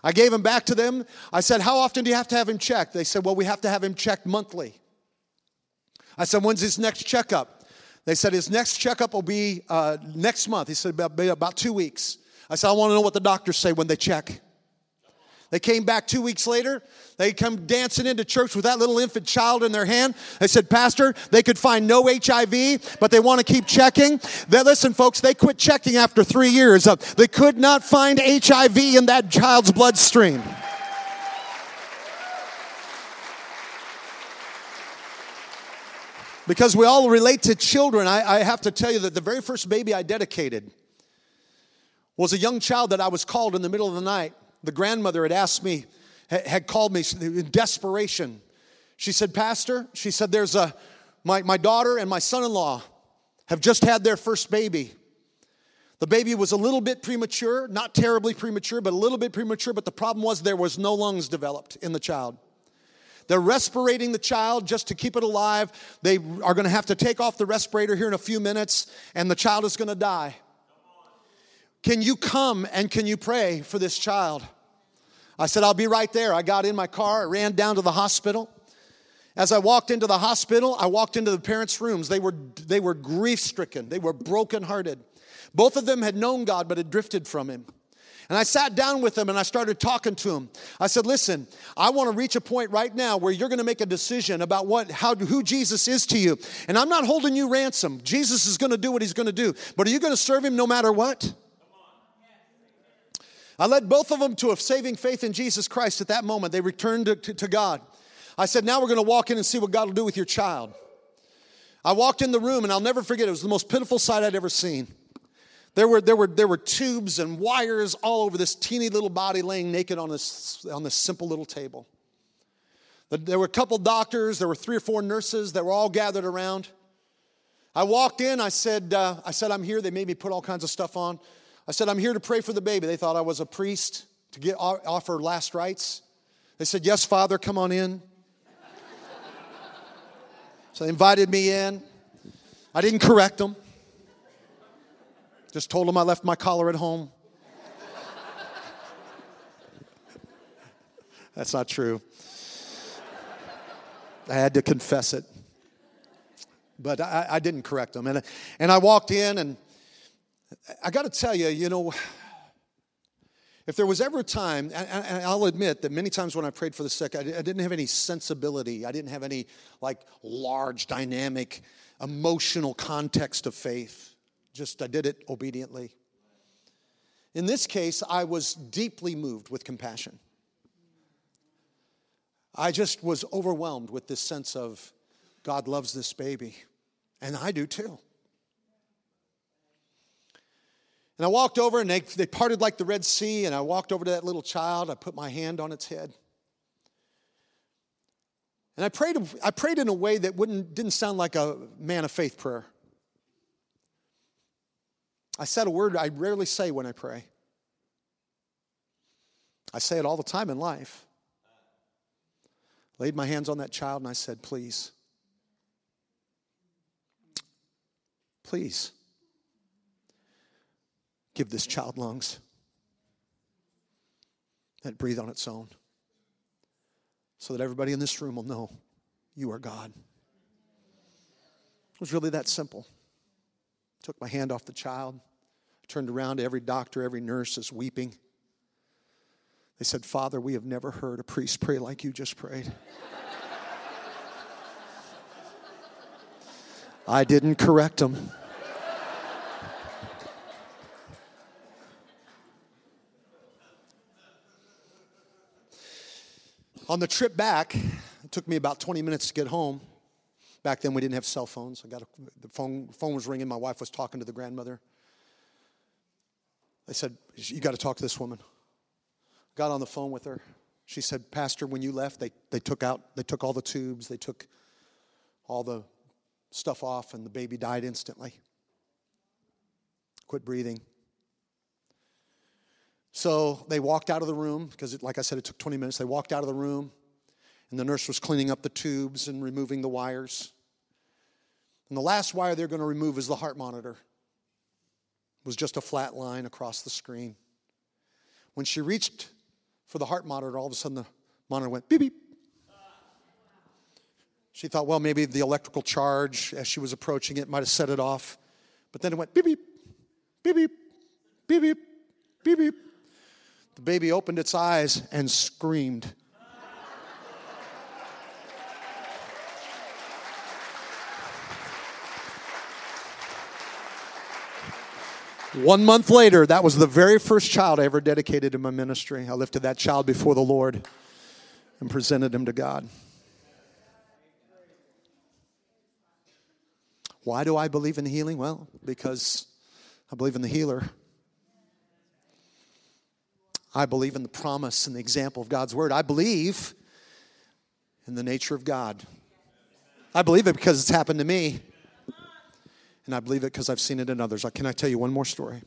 S1: I gave him back to them. I said, How often do you have to have him checked? They said, Well, we have to have him checked monthly. I said, When's his next checkup? They said, His next checkup will be uh, next month. He said, about, about two weeks. I said, I want to know what the doctors say when they check. They came back two weeks later. They come dancing into church with that little infant child in their hand. They said, Pastor, they could find no HIV, but they want to keep checking. They, listen, folks, they quit checking after three years. Uh, they could not find HIV in that child's bloodstream. Because we all relate to children, I, I have to tell you that the very first baby I dedicated was a young child that I was called in the middle of the night the grandmother had asked me, had called me in desperation. She said, Pastor, she said, there's a, my, my daughter and my son in law have just had their first baby. The baby was a little bit premature, not terribly premature, but a little bit premature. But the problem was there was no lungs developed in the child. They're respirating the child just to keep it alive. They are going to have to take off the respirator here in a few minutes, and the child is going to die. Can you come and can you pray for this child? I said, I'll be right there. I got in my car, I ran down to the hospital. As I walked into the hospital, I walked into the parents' rooms. They were, they were grief stricken, they were brokenhearted. Both of them had known God but had drifted from Him. And I sat down with them and I started talking to them. I said, "Listen, I want to reach a point right now where you're going to make a decision about what how who Jesus is to you. And I'm not holding you ransom. Jesus is going to do what he's going to do. But are you going to serve him no matter what?" I led both of them to a saving faith in Jesus Christ at that moment. They returned to, to, to God. I said, Now we're going to walk in and see what God will do with your child. I walked in the room and I'll never forget, it was the most pitiful sight I'd ever seen. There were, there were, there were tubes and wires all over this teeny little body laying naked on this, on this simple little table. There were a couple doctors, there were three or four nurses that were all gathered around. I walked in, I said, uh, I said, I'm here. They made me put all kinds of stuff on. I said, I'm here to pray for the baby. They thought I was a priest to get, offer last rites. They said, Yes, Father, come on in. so they invited me in. I didn't correct them, just told them I left my collar at home. That's not true. I had to confess it. But I, I didn't correct them. And, and I walked in, and I got to tell you, you know, if there was ever a time, and I'll admit that many times when I prayed for the sick, I didn't have any sensibility. I didn't have any like large, dynamic, emotional context of faith. Just I did it obediently. In this case, I was deeply moved with compassion. I just was overwhelmed with this sense of God loves this baby, and I do too. And I walked over and they, they parted like the Red Sea, and I walked over to that little child. I put my hand on its head. And I prayed, I prayed in a way that wouldn't, didn't sound like a man of faith prayer. I said a word I rarely say when I pray. I say it all the time in life. Laid my hands on that child and I said, Please, please give this child lungs that breathe on its own. so that everybody in this room will know you are God. It was really that simple. Took my hand off the child, turned around to every doctor, every nurse is weeping. They said, Father, we have never heard a priest pray like you just prayed. I didn't correct them. On the trip back, it took me about 20 minutes to get home. Back then, we didn't have cell phones. I got a, the phone, phone was ringing. My wife was talking to the grandmother. They said, You got to talk to this woman. Got on the phone with her. She said, Pastor, when you left, they, they took out, they took all the tubes, they took all the stuff off, and the baby died instantly. Quit breathing. So they walked out of the room because, like I said, it took 20 minutes. They walked out of the room, and the nurse was cleaning up the tubes and removing the wires. And the last wire they're going to remove is the heart monitor. It was just a flat line across the screen. When she reached for the heart monitor, all of a sudden the monitor went beep beep. She thought, well, maybe the electrical charge as she was approaching it might have set it off. But then it went beep beep, beep beep, beep beep, beep beep. The baby opened its eyes and screamed. One month later, that was the very first child I ever dedicated to my ministry. I lifted that child before the Lord and presented him to God. Why do I believe in healing? Well, because I believe in the healer. I believe in the promise and the example of God's word. I believe in the nature of God. I believe it because it's happened to me. And I believe it because I've seen it in others. Can I tell you one more story?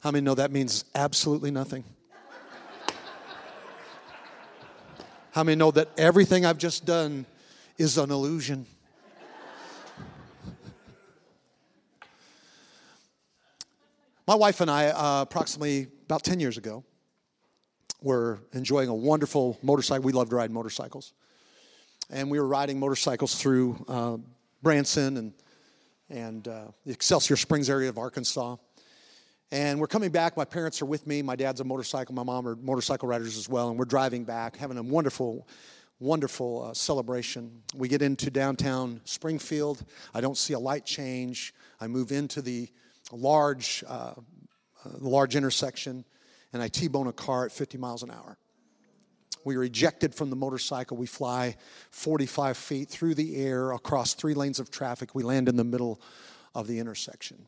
S1: How many know that means absolutely nothing? How many know that everything I've just done is an illusion? My wife and I, uh, approximately about 10 years ago, were enjoying a wonderful motorcycle. We loved riding motorcycles. And we were riding motorcycles through uh, Branson and, and uh, the Excelsior Springs area of Arkansas. And we're coming back. My parents are with me. My dad's a motorcycle. My mom are motorcycle riders as well. And we're driving back, having a wonderful, wonderful uh, celebration. We get into downtown Springfield. I don't see a light change. I move into the large, uh, uh, large intersection, and I T-bone a car at 50 miles an hour. We are ejected from the motorcycle. We fly 45 feet through the air across three lanes of traffic. We land in the middle of the intersection.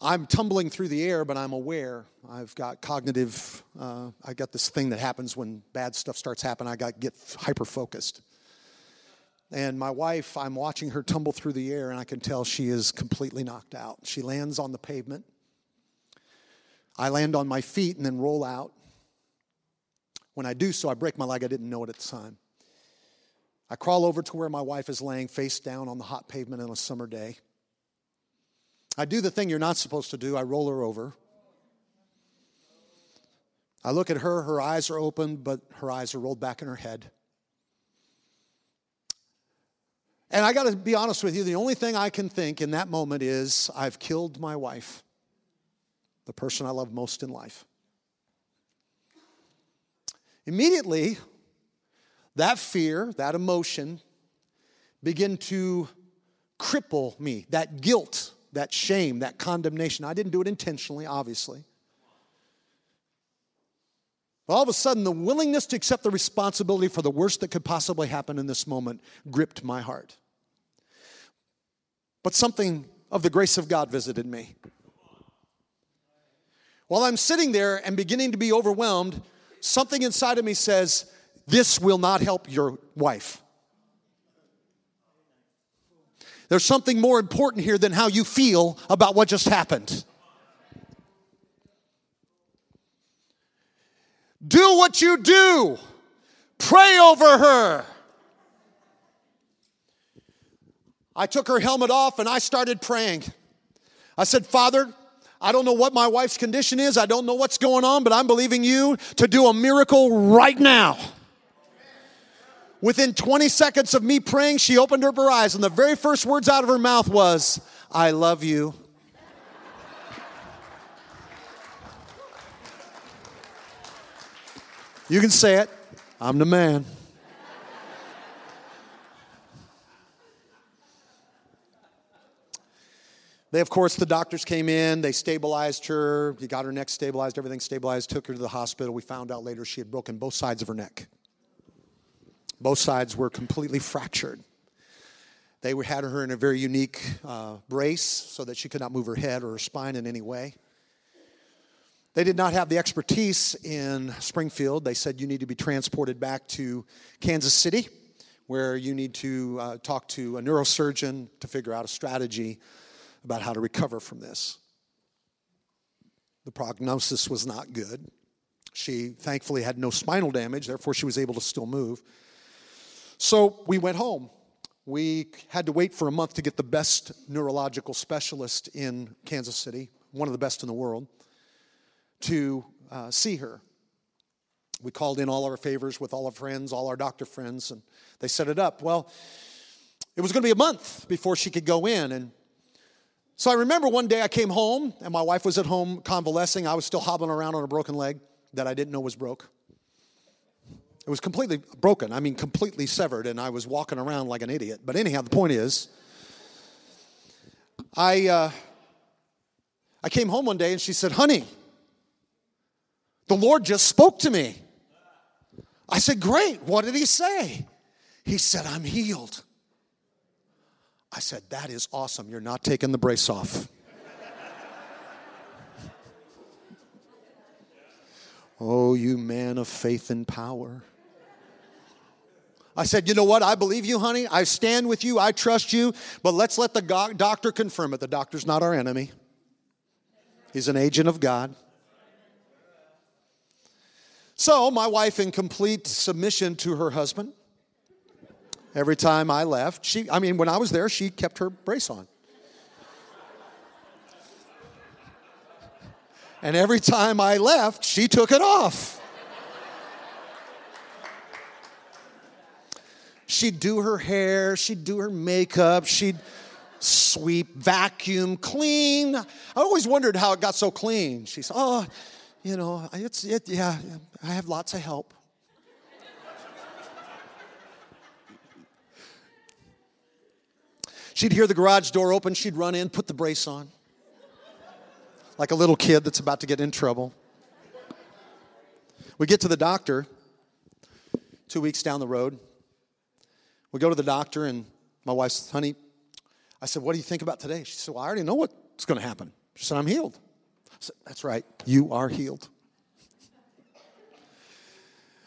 S1: I'm tumbling through the air, but I'm aware. I've got cognitive, uh, I got this thing that happens when bad stuff starts happening. I got get hyper focused. And my wife, I'm watching her tumble through the air, and I can tell she is completely knocked out. She lands on the pavement. I land on my feet and then roll out. When I do so, I break my leg. I didn't know it at the time. I crawl over to where my wife is laying face down on the hot pavement on a summer day. I do the thing you're not supposed to do. I roll her over. I look at her, her eyes are open, but her eyes are rolled back in her head. And I got to be honest with you, the only thing I can think in that moment is I've killed my wife, the person I love most in life. Immediately, that fear, that emotion, begin to cripple me. That guilt, that shame, that condemnation. I didn't do it intentionally, obviously. But all of a sudden, the willingness to accept the responsibility for the worst that could possibly happen in this moment gripped my heart. But something of the grace of God visited me. While I'm sitting there and beginning to be overwhelmed, something inside of me says, This will not help your wife. There's something more important here than how you feel about what just happened. Do what you do, pray over her. I took her helmet off and I started praying. I said, Father, I don't know what my wife's condition is. I don't know what's going on, but I'm believing you to do a miracle right now. Within 20 seconds of me praying, she opened up her eyes, and the very first words out of her mouth was, I love you. You can say it. I'm the man. They, of course, the doctors came in, they stabilized her, he got her neck stabilized, everything stabilized, took her to the hospital. We found out later she had broken both sides of her neck. Both sides were completely fractured. They had her in a very unique uh, brace so that she could not move her head or her spine in any way. They did not have the expertise in Springfield. They said you need to be transported back to Kansas City, where you need to uh, talk to a neurosurgeon to figure out a strategy about how to recover from this. The prognosis was not good. She thankfully had no spinal damage, therefore, she was able to still move. So we went home. We had to wait for a month to get the best neurological specialist in Kansas City, one of the best in the world, to uh, see her. We called in all our favors with all our friends, all our doctor friends, and they set it up. Well, it was going to be a month before she could go in, and so I remember one day I came home and my wife was at home convalescing. I was still hobbling around on a broken leg that I didn't know was broke. It was completely broken, I mean, completely severed, and I was walking around like an idiot. But anyhow, the point is, I, uh, I came home one day and she said, Honey, the Lord just spoke to me. I said, Great. What did he say? He said, I'm healed. I said, That is awesome. You're not taking the brace off. oh, you man of faith and power. I said, You know what? I believe you, honey. I stand with you. I trust you. But let's let the doctor confirm it. The doctor's not our enemy, he's an agent of God. So, my wife, in complete submission to her husband, every time I left. She, I mean, when I was there, she kept her brace on. And every time I left, she took it off. She'd do her hair, she'd do her makeup, she'd sweep, vacuum, clean. I always wondered how it got so clean. She said, Oh, you know, it's, it, yeah, I have lots of help. She'd hear the garage door open, she'd run in, put the brace on, like a little kid that's about to get in trouble. We get to the doctor two weeks down the road. We go to the doctor, and my wife says, Honey, I said, What do you think about today? She said, Well, I already know what's going to happen. She said, I'm healed. I said, That's right, you are healed.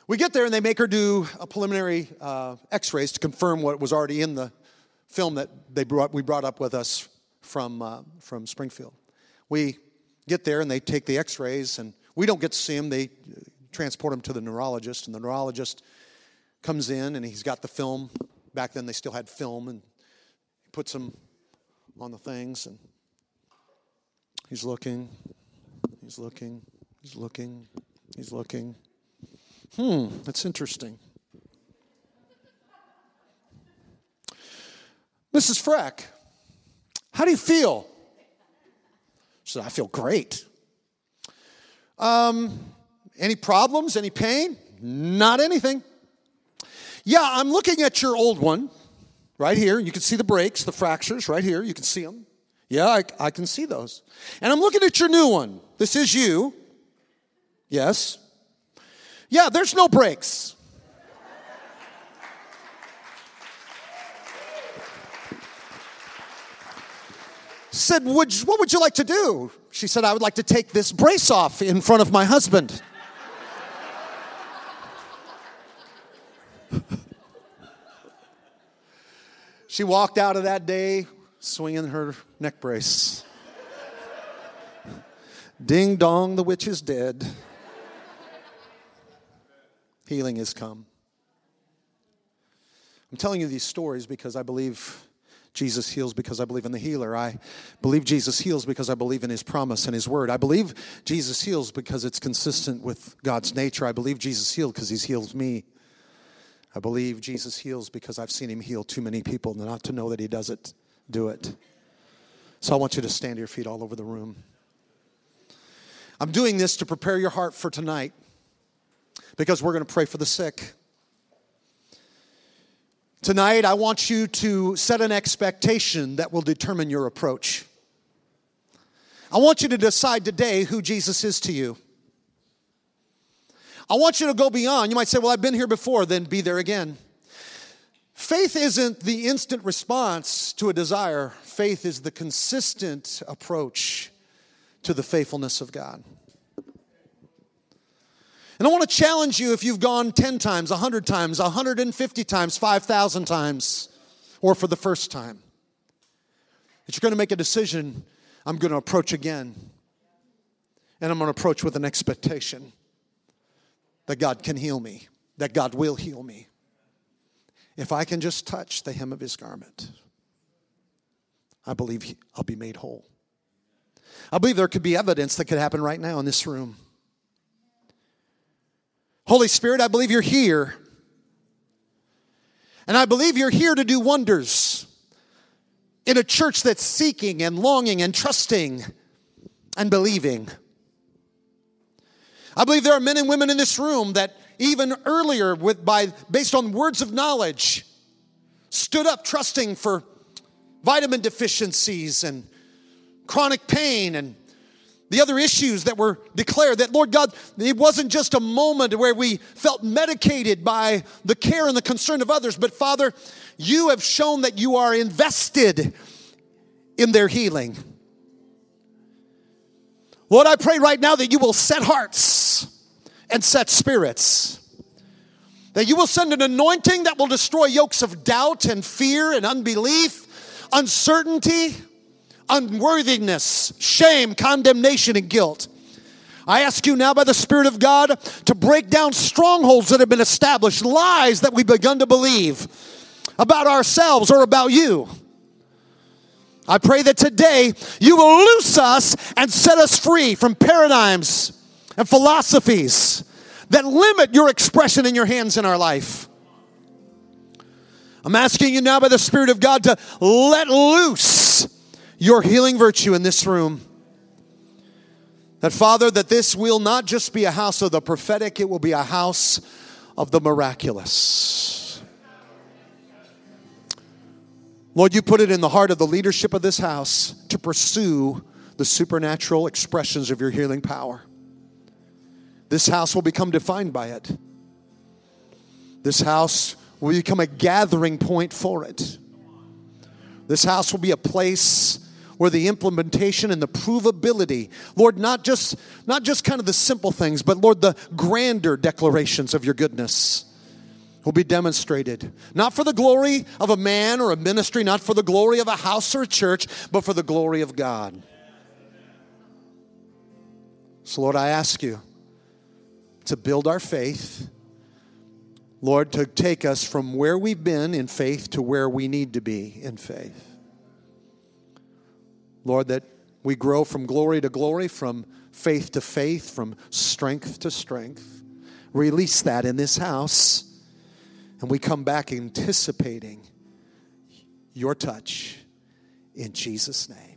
S1: We get there and they make her do a preliminary uh, x rays to confirm what was already in the film that they brought, we brought up with us from, uh, from Springfield. We get there and they take the x rays, and we don't get to see them. They transport them to the neurologist, and the neurologist comes in and he's got the film. Back then, they still had film, and he puts them on the things, and he's looking, he's looking, he's looking, he's looking. Hmm, that's interesting. Mrs. Frech, how do you feel? She said, I feel great. Um, any problems? Any pain? Not anything. Yeah, I'm looking at your old one right here. You can see the breaks, the fractures right here. You can see them. Yeah, I, I can see those. And I'm looking at your new one. This is you. Yes. Yeah, there's no breaks. Said, would, What would you like to do? She said, I would like to take this brace off in front of my husband. she walked out of that day swinging her neck brace. Ding dong, the witch is dead. Healing has come. I'm telling you these stories because I believe Jesus heals because I believe in the healer. I believe Jesus heals because I believe in his promise and his word. I believe Jesus heals because it's consistent with God's nature. I believe Jesus healed because he's healed me. I believe Jesus heals because I've seen him heal too many people not to know that he does it, do it. So I want you to stand to your feet all over the room. I'm doing this to prepare your heart for tonight because we're going to pray for the sick. Tonight, I want you to set an expectation that will determine your approach. I want you to decide today who Jesus is to you. I want you to go beyond. You might say, Well, I've been here before, then be there again. Faith isn't the instant response to a desire, faith is the consistent approach to the faithfulness of God. And I want to challenge you if you've gone 10 times, 100 times, 150 times, 5,000 times, or for the first time, that you're going to make a decision I'm going to approach again. And I'm going to approach with an expectation that God can heal me, that God will heal me. If I can just touch the hem of his garment, I believe I'll be made whole. I believe there could be evidence that could happen right now in this room. Holy Spirit, I believe you're here. And I believe you're here to do wonders in a church that's seeking and longing and trusting and believing. I believe there are men and women in this room that even earlier with by based on words of knowledge stood up trusting for vitamin deficiencies and chronic pain and the other issues that were declared that lord god it wasn't just a moment where we felt medicated by the care and the concern of others but father you have shown that you are invested in their healing. Lord i pray right now that you will set hearts and set spirits that you will send an anointing that will destroy yokes of doubt and fear and unbelief uncertainty unworthiness, shame, condemnation, and guilt. I ask you now by the Spirit of God to break down strongholds that have been established, lies that we've begun to believe about ourselves or about you. I pray that today you will loose us and set us free from paradigms and philosophies that limit your expression in your hands in our life. I'm asking you now by the Spirit of God to let loose your healing virtue in this room. That, Father, that this will not just be a house of the prophetic, it will be a house of the miraculous. Lord, you put it in the heart of the leadership of this house to pursue the supernatural expressions of your healing power. This house will become defined by it. This house will become a gathering point for it. This house will be a place where the implementation and the provability, Lord, not just not just kind of the simple things, but Lord, the grander declarations of your goodness will be demonstrated. Not for the glory of a man or a ministry, not for the glory of a house or a church, but for the glory of God. So, Lord, I ask you to build our faith. Lord, to take us from where we've been in faith to where we need to be in faith. Lord, that we grow from glory to glory, from faith to faith, from strength to strength. Release that in this house, and we come back anticipating your touch in Jesus' name.